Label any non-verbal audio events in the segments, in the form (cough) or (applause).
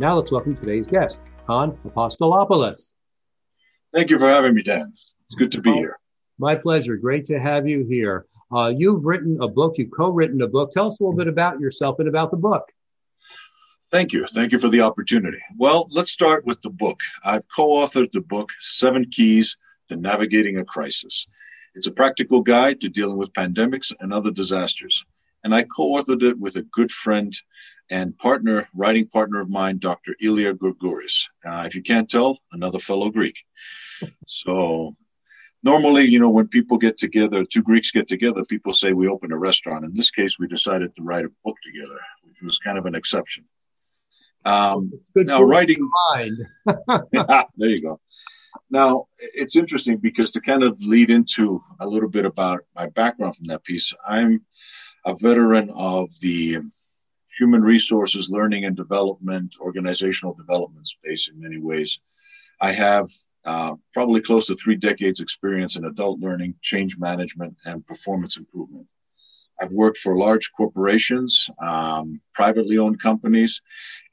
Now let's welcome today's guest, Kon Apostolopoulos. Thank you for having me, Dan. It's good to be here. My pleasure. Great to have you here. Uh, you've written a book, you've co written a book. Tell us a little bit about yourself and about the book. Thank you. Thank you for the opportunity. Well, let's start with the book. I've co authored the book, Seven Keys to Navigating a Crisis. It's a practical guide to dealing with pandemics and other disasters and I co-authored it with a good friend and partner, writing partner of mine, Dr. Elia Gourgouris. Uh, if you can't tell, another fellow Greek. So normally, you know, when people get together, two Greeks get together, people say we open a restaurant. In this case, we decided to write a book together, which was kind of an exception. Um, good now, writing. (laughs) yeah, there you go. Now, it's interesting because to kind of lead into a little bit about my background from that piece, I'm a veteran of the human resources, learning and development, organizational development space in many ways. I have uh, probably close to three decades experience in adult learning, change management, and performance improvement. I've worked for large corporations, um, privately owned companies,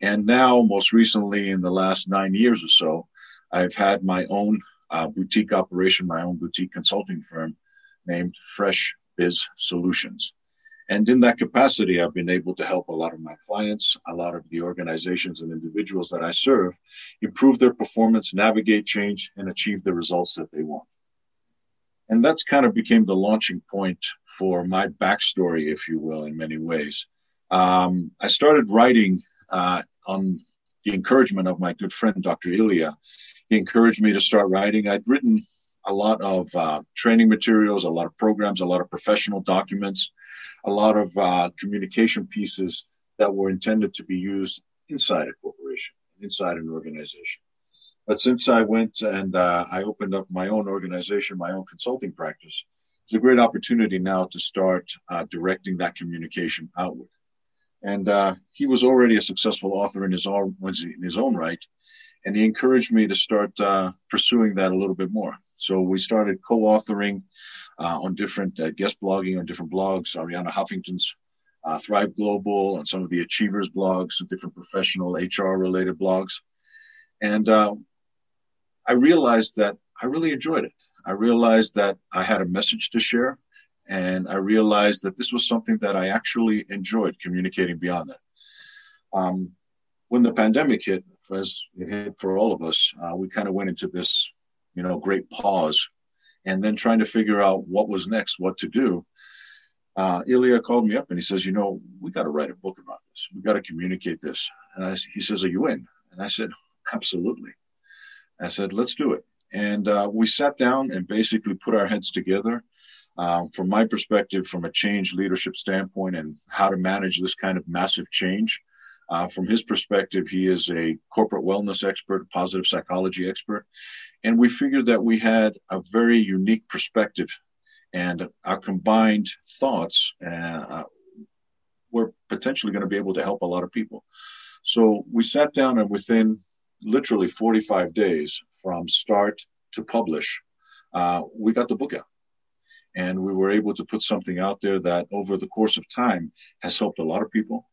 and now, most recently, in the last nine years or so, I've had my own uh, boutique operation, my own boutique consulting firm named Fresh Biz Solutions. And in that capacity, I've been able to help a lot of my clients, a lot of the organizations and individuals that I serve improve their performance, navigate change, and achieve the results that they want. And that's kind of became the launching point for my backstory, if you will, in many ways. Um, I started writing uh, on the encouragement of my good friend, Dr. Elia. He encouraged me to start writing. I'd written a lot of uh, training materials, a lot of programs, a lot of professional documents a lot of uh, communication pieces that were intended to be used inside a corporation, inside an organization. But since I went and uh, I opened up my own organization, my own consulting practice, it's a great opportunity now to start uh, directing that communication outward. And uh, he was already a successful author in his own in his own right, and he encouraged me to start uh, pursuing that a little bit more. So we started co-authoring on different uh, guest blogging on different blogs. Arianna Huffington's uh, Thrive Global and some of the Achievers blogs, some different professional HR related blogs. And uh, I realized that I really enjoyed it. I realized that I had a message to share. And I realized that this was something that I actually enjoyed communicating beyond that. Um, when the pandemic hit, as it hit for all of us, uh, we kind of went into this, you know, great pause and then trying to figure out what was next, what to do. Uh, Elia called me up and he says, "You know, we got to write a book about this. We got to communicate this." And I, he says, "Are you in?" And I said, "Absolutely." I said, "Let's do it." And uh, we sat down and basically put our heads together. Um, from my perspective, from a change leadership standpoint, and how to manage this kind of massive change. Uh, from his perspective, he is a corporate wellness expert, positive psychology expert, and we figured that we had a very unique perspective and our combined thoughts uh, were potentially going to be able to help a lot of people. So we sat down and within literally 45 days from start to publish, uh, we got the book out. And we were able to put something out there that over the course of time has helped a lot of people,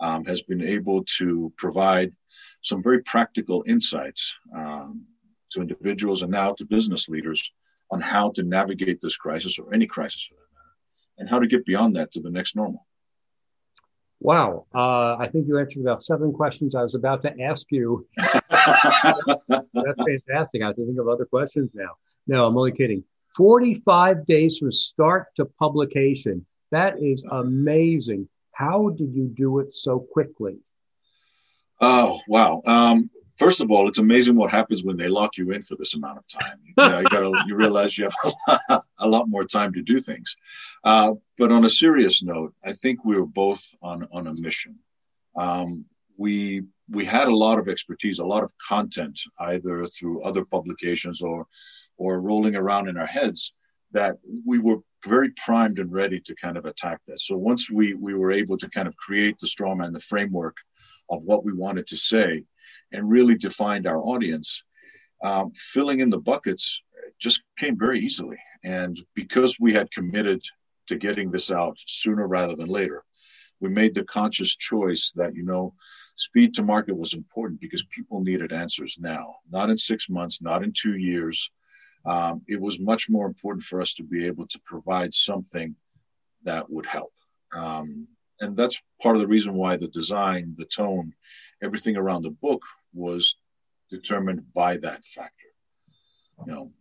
um, has been able to provide some very practical insights um, to individuals and now to business leaders on how to navigate this crisis or any crisis for that matter, and how to get beyond that to the next normal. Wow. Uh, I think you answered about seven questions I was about to ask you. (laughs) That's fantastic. I have to think of other questions now. No, I'm only kidding. 45 days from start to publication. That is amazing. How did you do it so quickly? Oh, wow. Um, first of all, it's amazing what happens when they lock you in for this amount of time. You, know, you, gotta, (laughs) you realize you have a (laughs) lot, a lot, more time to do things. Uh, but on a serious note, I think we were both on, on a mission. Um, we we had a lot of expertise, a lot of content, either through other publications or or rolling around in our heads that we were very primed and ready to kind of attack that. So once we we were able to kind of create the strawman, the framework of what we wanted to say, and really defined our audience, um, filling in the buckets just came very easily. And because we had committed to getting this out sooner rather than later, we made the conscious choice that you know speed to market was important because people needed answers now, not in six months, not in two years. Um, it was much more important for us to be able to provide something that would help. Um, and that's part of the reason why the design, the tone, everything around the book was determined by that factor. You know,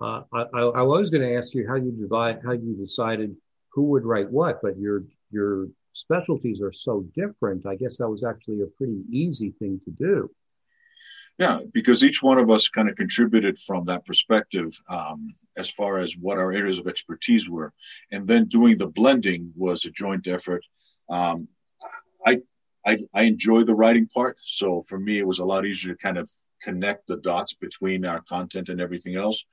uh, I, I, was going to ask you how you divide, how you decided who would write what, but your your specialties are so different. I guess that was actually a pretty easy thing to do. Yeah, because each one of us kind of contributed from that perspective um, as far as what our areas of expertise were. And then doing the blending was a joint effort. Um, I, I, I enjoy the writing part. So for me, it was a lot easier to kind of connect the dots between our content and everything else.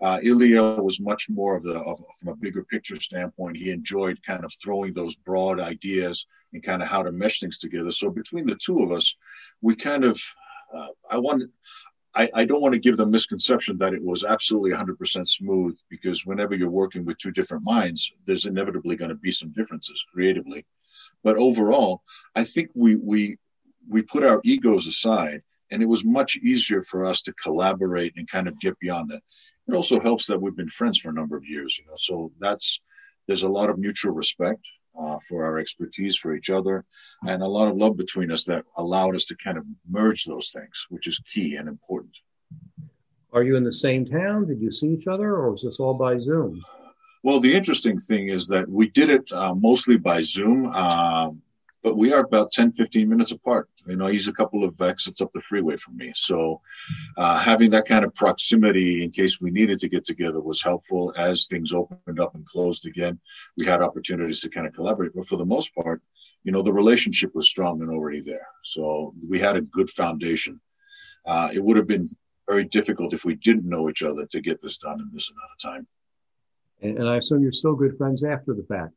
Uh, Elia was much more of the of, from a bigger picture standpoint. He enjoyed kind of throwing those broad ideas and kind of how to mesh things together. So between the two of us, we kind of uh, I want I, I don't want to give the misconception that it was absolutely 100% smooth because whenever you're working with two different minds, there's inevitably going to be some differences creatively. But overall, I think we we we put our egos aside, and it was much easier for us to collaborate and kind of get beyond that. It also helps that we've been friends for a number of years, you know. So that's there's a lot of mutual respect uh, for our expertise for each other, and a lot of love between us that allowed us to kind of merge those things, which is key and important. Are you in the same town? Did you see each other, or was this all by Zoom? Well, the interesting thing is that we did it uh, mostly by Zoom. Um, but we are about 10, 15 minutes apart. You know, he's a couple of exits up the freeway from me. So uh, having that kind of proximity in case we needed to get together was helpful. As things opened up and closed again, we had opportunities to kind of collaborate. But for the most part, you know, the relationship was strong and already there. So we had a good foundation. Uh, it would have been very difficult if we didn't know each other to get this done in this amount of time. And, and I assume you're still good friends after the fact.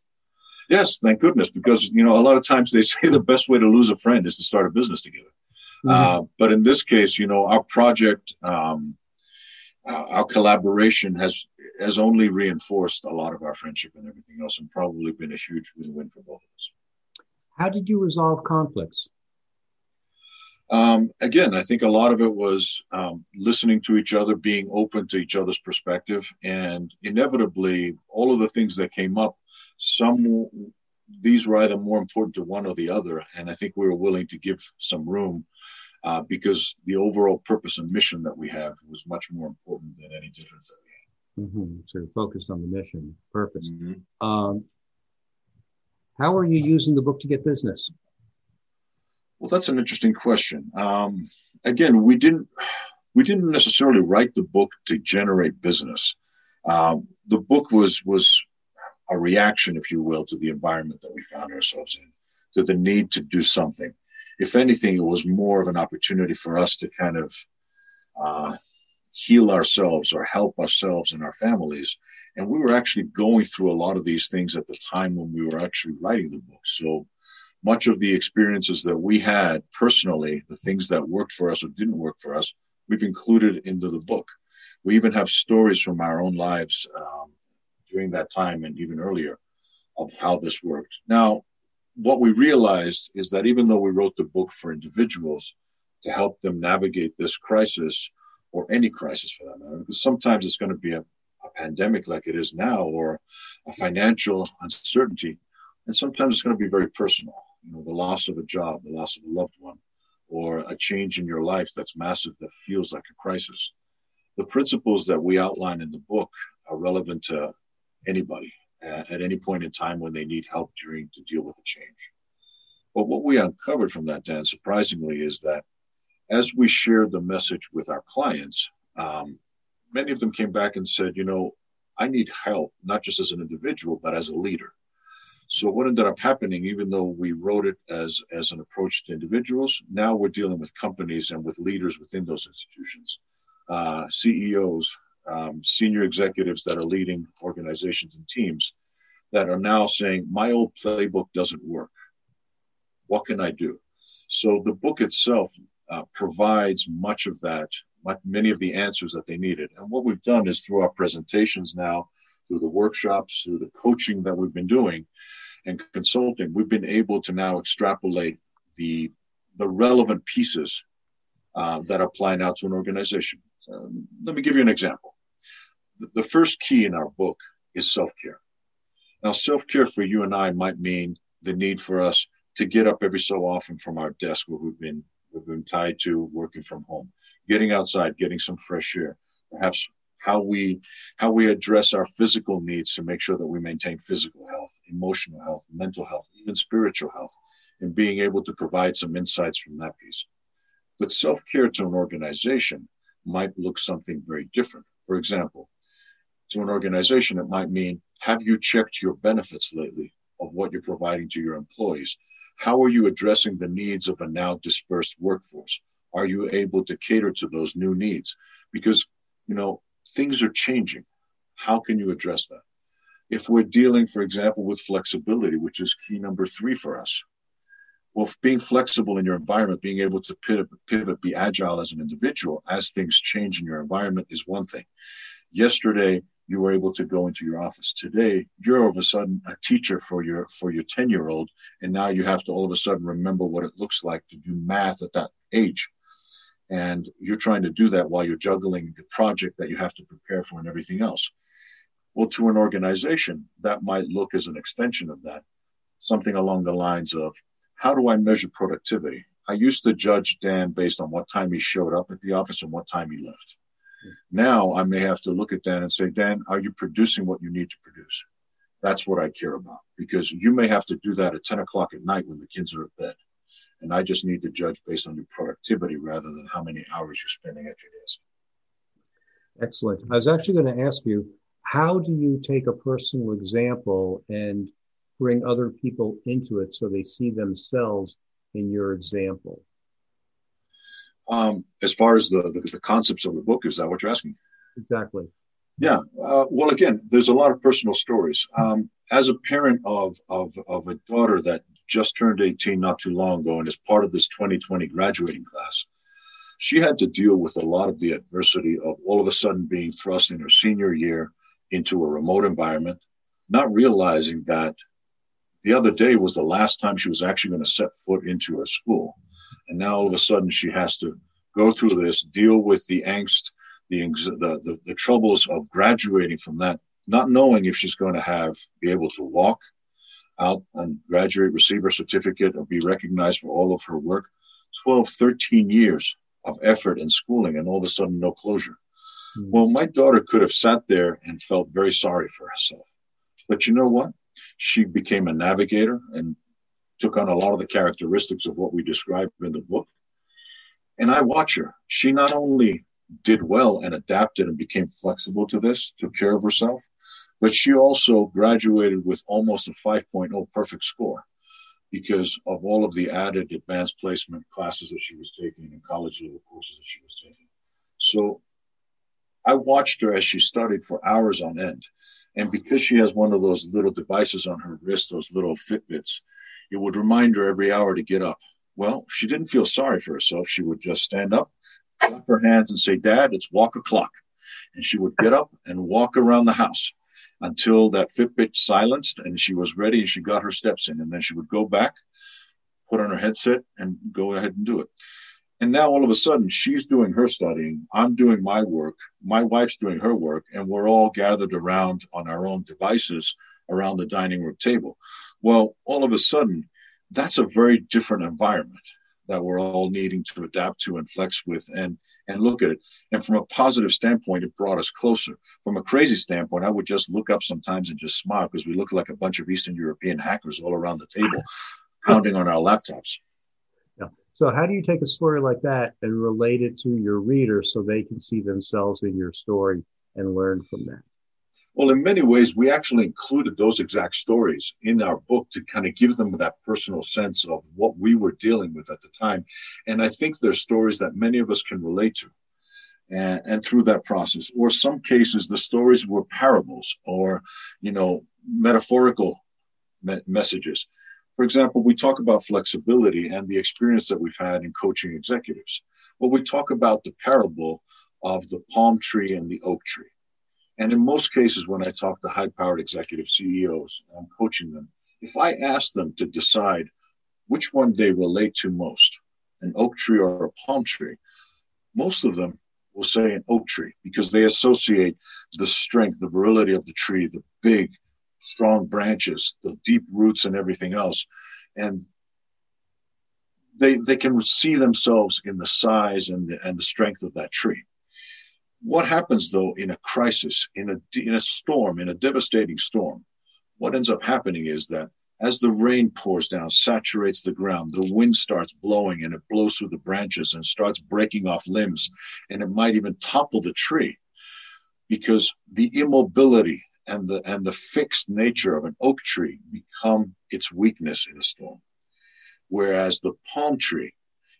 Yes, thank goodness, because you know a lot of times they (laughs) say the best way to lose a friend is to start a business together. Mm-hmm. Uh, but in this case, you know, our project, um, uh, our collaboration has has only reinforced a lot of our friendship and everything else, and probably been a huge win-win for both of us. How did you resolve conflicts? Um, again, I think a lot of it was um, listening to each other, being open to each other's perspective, and inevitably, all of the things that came up some these were either more important to one or the other, and I think we were willing to give some room uh, because the overall purpose and mission that we have was much more important than any difference that we had. Mm-hmm. So you're focused on the mission, purpose. Mm-hmm. Um, how are you using the book to get business? Well, that's an interesting question. Um, again, we didn't we didn't necessarily write the book to generate business. Um, the book was was a reaction, if you will, to the environment that we found ourselves in, to the need to do something. If anything, it was more of an opportunity for us to kind of uh, heal ourselves or help ourselves and our families. And we were actually going through a lot of these things at the time when we were actually writing the book. So much of the experiences that we had personally, the things that worked for us or didn't work for us, we've included into the book. We even have stories from our own lives um, during that time and even earlier of how this worked. Now, what we realized is that even though we wrote the book for individuals to help them navigate this crisis or any crisis for that matter, because sometimes it's going to be a, a pandemic like it is now or a financial uncertainty, and sometimes it's going to be very personal. You know, the loss of a job, the loss of a loved one, or a change in your life that's massive that feels like a crisis. The principles that we outline in the book are relevant to anybody at, at any point in time when they need help during to deal with a change. But what we uncovered from that, Dan, surprisingly, is that as we shared the message with our clients, um, many of them came back and said, you know, I need help, not just as an individual, but as a leader. So what ended up happening, even though we wrote it as as an approach to individuals, now we're dealing with companies and with leaders within those institutions, uh, CEOs, um, senior executives that are leading organizations and teams that are now saying, "My old playbook doesn't work. What can I do?" So the book itself uh, provides much of that, many of the answers that they needed. And what we've done is through our presentations now, through the workshops, through the coaching that we've been doing, and consulting, we've been able to now extrapolate the the relevant pieces uh, that apply now to an organization. Um, let me give you an example. The, the first key in our book is self care. Now, self care for you and I might mean the need for us to get up every so often from our desk where we've been we've been tied to working from home, getting outside, getting some fresh air, perhaps how we how we address our physical needs to make sure that we maintain physical health, emotional health, mental health, even spiritual health, and being able to provide some insights from that piece. But self-care to an organization might look something very different. For example, to an organization, it might mean have you checked your benefits lately of what you're providing to your employees? How are you addressing the needs of a now dispersed workforce? Are you able to cater to those new needs? Because, you know, things are changing. How can you address that? If we're dealing, for example, with flexibility, which is key number three for us, well, being flexible in your environment, being able to pivot, be agile as an individual as things change in your environment is one thing. Yesterday, you were able to go into your office. Today, you're all of a sudden a teacher for your for your 10 year old, and now you have to all of a sudden remember what it looks like to do math at that age. And you're trying to do that while you're juggling the project that you have to prepare for and everything else. Well, to an organization, that might look as an extension of that, something along the lines of how do I measure productivity? I used to judge Dan based on what time he showed up at the office and what time he left. Now I may have to look at Dan and say, Dan, are you producing what you need to produce? That's what I care about because you may have to do that at 10 o'clock at night when the kids are at bed. And I just need to judge based on your productivity rather than how many hours you're spending at your desk. Excellent. I was actually going to ask you, how do you take a personal example and bring other people into it so they see themselves in your example? Um, as far as the, the, the concepts of the book, is that what you're asking? Exactly. Yeah. Uh, well, again, there's a lot of personal stories. Um, as a parent of, of of a daughter that just turned 18 not too long ago and is part of this 2020 graduating class, she had to deal with a lot of the adversity of all of a sudden being thrust in her senior year into a remote environment, not realizing that the other day was the last time she was actually going to set foot into her school. And now all of a sudden she has to go through this, deal with the angst, the, the, the, the troubles of graduating from that, not knowing if she's going to have, be able to walk out and graduate, receive her certificate, or be recognized for all of her work. 12, 13 years of effort and schooling, and all of a sudden, no closure. Mm-hmm. Well, my daughter could have sat there and felt very sorry for herself. But you know what? She became a navigator and took on a lot of the characteristics of what we describe in the book. And I watch her. She not only did well and adapted and became flexible to this, took care of herself, but she also graduated with almost a 5.0 perfect score because of all of the added advanced placement classes that she was taking and college level courses that she was taking. So I watched her as she studied for hours on end. And because she has one of those little devices on her wrist, those little Fitbits, it would remind her every hour to get up. Well, she didn't feel sorry for herself. She would just stand up, clap her hands, and say, Dad, it's walk o'clock. And she would get up and walk around the house until that Fitbit silenced and she was ready and she got her steps in. And then she would go back, put on her headset, and go ahead and do it. And now all of a sudden, she's doing her studying. I'm doing my work. My wife's doing her work. And we're all gathered around on our own devices around the dining room table. Well, all of a sudden, that's a very different environment that we're all needing to adapt to and flex with and and look at it. And from a positive standpoint, it brought us closer. From a crazy standpoint, I would just look up sometimes and just smile because we look like a bunch of Eastern European hackers all around the table, (laughs) pounding on our laptops. Yeah. So, how do you take a story like that and relate it to your reader so they can see themselves in your story and learn from that? Well, in many ways, we actually included those exact stories in our book to kind of give them that personal sense of what we were dealing with at the time. And I think they're stories that many of us can relate to. And, and through that process, or some cases, the stories were parables or, you know, metaphorical me- messages. For example, we talk about flexibility and the experience that we've had in coaching executives. Well, we talk about the parable of the palm tree and the oak tree. And in most cases, when I talk to high powered executive CEOs, I'm coaching them. If I ask them to decide which one they relate to most, an oak tree or a palm tree, most of them will say an oak tree because they associate the strength, the virility of the tree, the big, strong branches, the deep roots, and everything else. And they, they can see themselves in the size and the, and the strength of that tree. What happens though in a crisis, in a, in a storm, in a devastating storm? What ends up happening is that as the rain pours down, saturates the ground, the wind starts blowing and it blows through the branches and starts breaking off limbs, and it might even topple the tree because the immobility and the and the fixed nature of an oak tree become its weakness in a storm. Whereas the palm tree,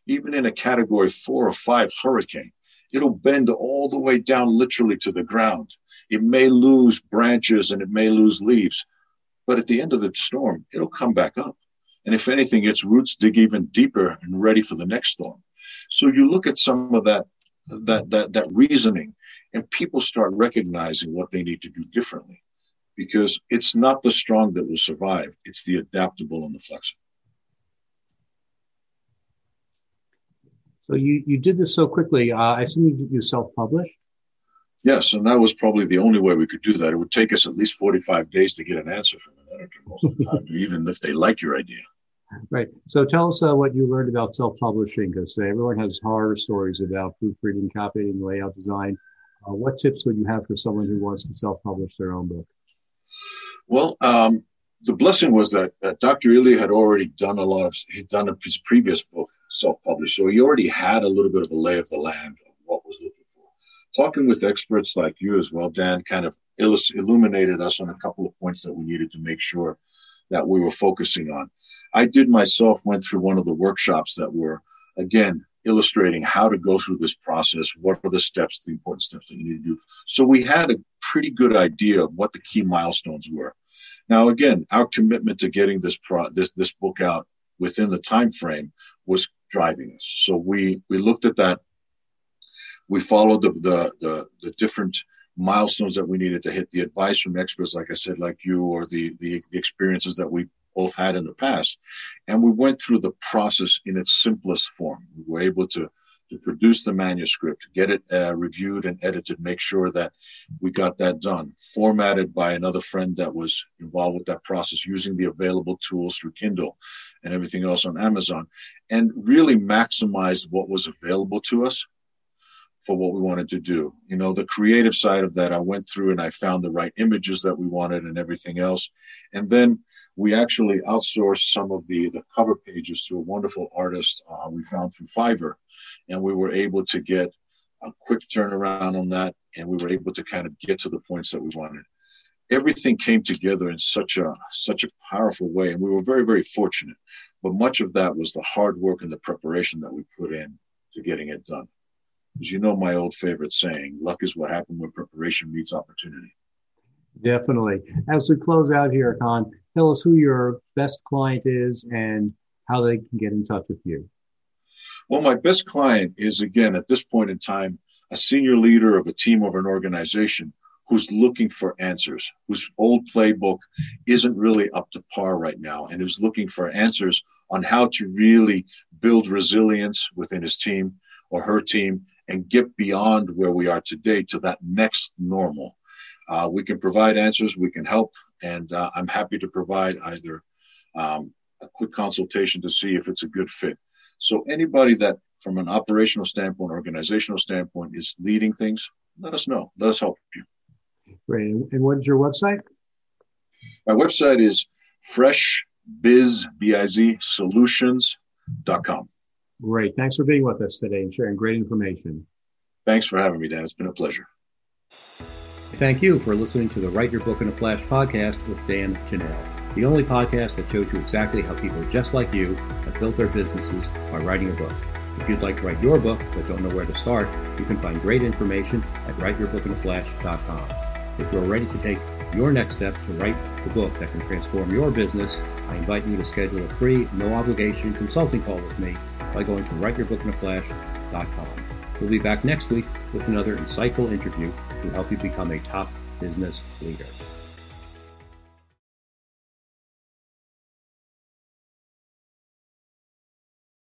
even in a category four or five hurricane, it'll bend all the way down literally to the ground. It may lose branches and it may lose leaves, but at the end of the storm, it'll come back up. And if anything, its roots dig even deeper and ready for the next storm. So you look at some of that that that that reasoning, and people start recognizing what they need to do differently, because it's not the strong that will survive; it's the adaptable and the flexible. So you, you did this so quickly. Uh, I assume you, self-published? Yes, and that was probably the only way we could do that. It would take us at least 45 days to get an answer from an editor most of the time, (laughs) even if they like your idea. Right. So tell us uh, what you learned about self-publishing, because everyone has horror stories about proofreading, copying, layout design. Uh, what tips would you have for someone who wants to self-publish their own book? Well, um, the blessing was that, that Dr. Elia had already done a lot of, he'd done his previous book, self-published. So he already had a little bit of a lay of the land of what was looking for. Talking with experts like you as well, Dan, kind of illuminated us on a couple of points that we needed to make sure that we were focusing on. I did myself went through one of the workshops that were again illustrating how to go through this process. What are the steps, the important steps that you need to do? So we had a pretty good idea of what the key milestones were. Now, again, our commitment to getting this pro- this this book out within the time frame was driving us. So we we looked at that. We followed the the the, the different milestones that we needed to hit. The advice from experts, like I said, like you, or the the, the experiences that we both had in the past, and we went through the process in its simplest form. We were able to to produce the manuscript, get it uh, reviewed and edited, make sure that we got that done, formatted by another friend that was involved with that process, using the available tools through Kindle and everything else on Amazon, and really maximized what was available to us for what we wanted to do. You know, the creative side of that, I went through and I found the right images that we wanted and everything else. And then we actually outsourced some of the, the cover pages to a wonderful artist uh, we found through Fiverr and we were able to get a quick turnaround on that and we were able to kind of get to the points that we wanted everything came together in such a such a powerful way and we were very very fortunate but much of that was the hard work and the preparation that we put in to getting it done as you know my old favorite saying luck is what happened when preparation meets opportunity. Definitely. As we close out here Kon tell us who your best client is and how they can get in touch with you. Well, my best client is, again, at this point in time, a senior leader of a team of an organization who's looking for answers, whose old playbook isn't really up to par right now, and who's looking for answers on how to really build resilience within his team or her team and get beyond where we are today to that next normal. Uh, we can provide answers, we can help, and uh, I'm happy to provide either um, a quick consultation to see if it's a good fit so anybody that from an operational standpoint, organizational standpoint is leading things, let us know. Let us help you. Great. And what is your website? My website is freshbiz, B-I-Z, solutions.com. Great. Thanks for being with us today and sharing great information. Thanks for having me, Dan. It's been a pleasure. Thank you for listening to the Write Your Book in a Flash podcast with Dan Janelle, the only podcast that shows you exactly how people just like you have built their businesses by writing a book. If you'd like to write your book but don't know where to start, you can find great information at writeyourbookinaflash.com. If you're ready to take your next step to write the book that can transform your business, I invite you to schedule a free, no obligation consulting call with me by going to writeyourbookinaflash.com. We'll be back next week with another insightful interview to help you become a top business leader.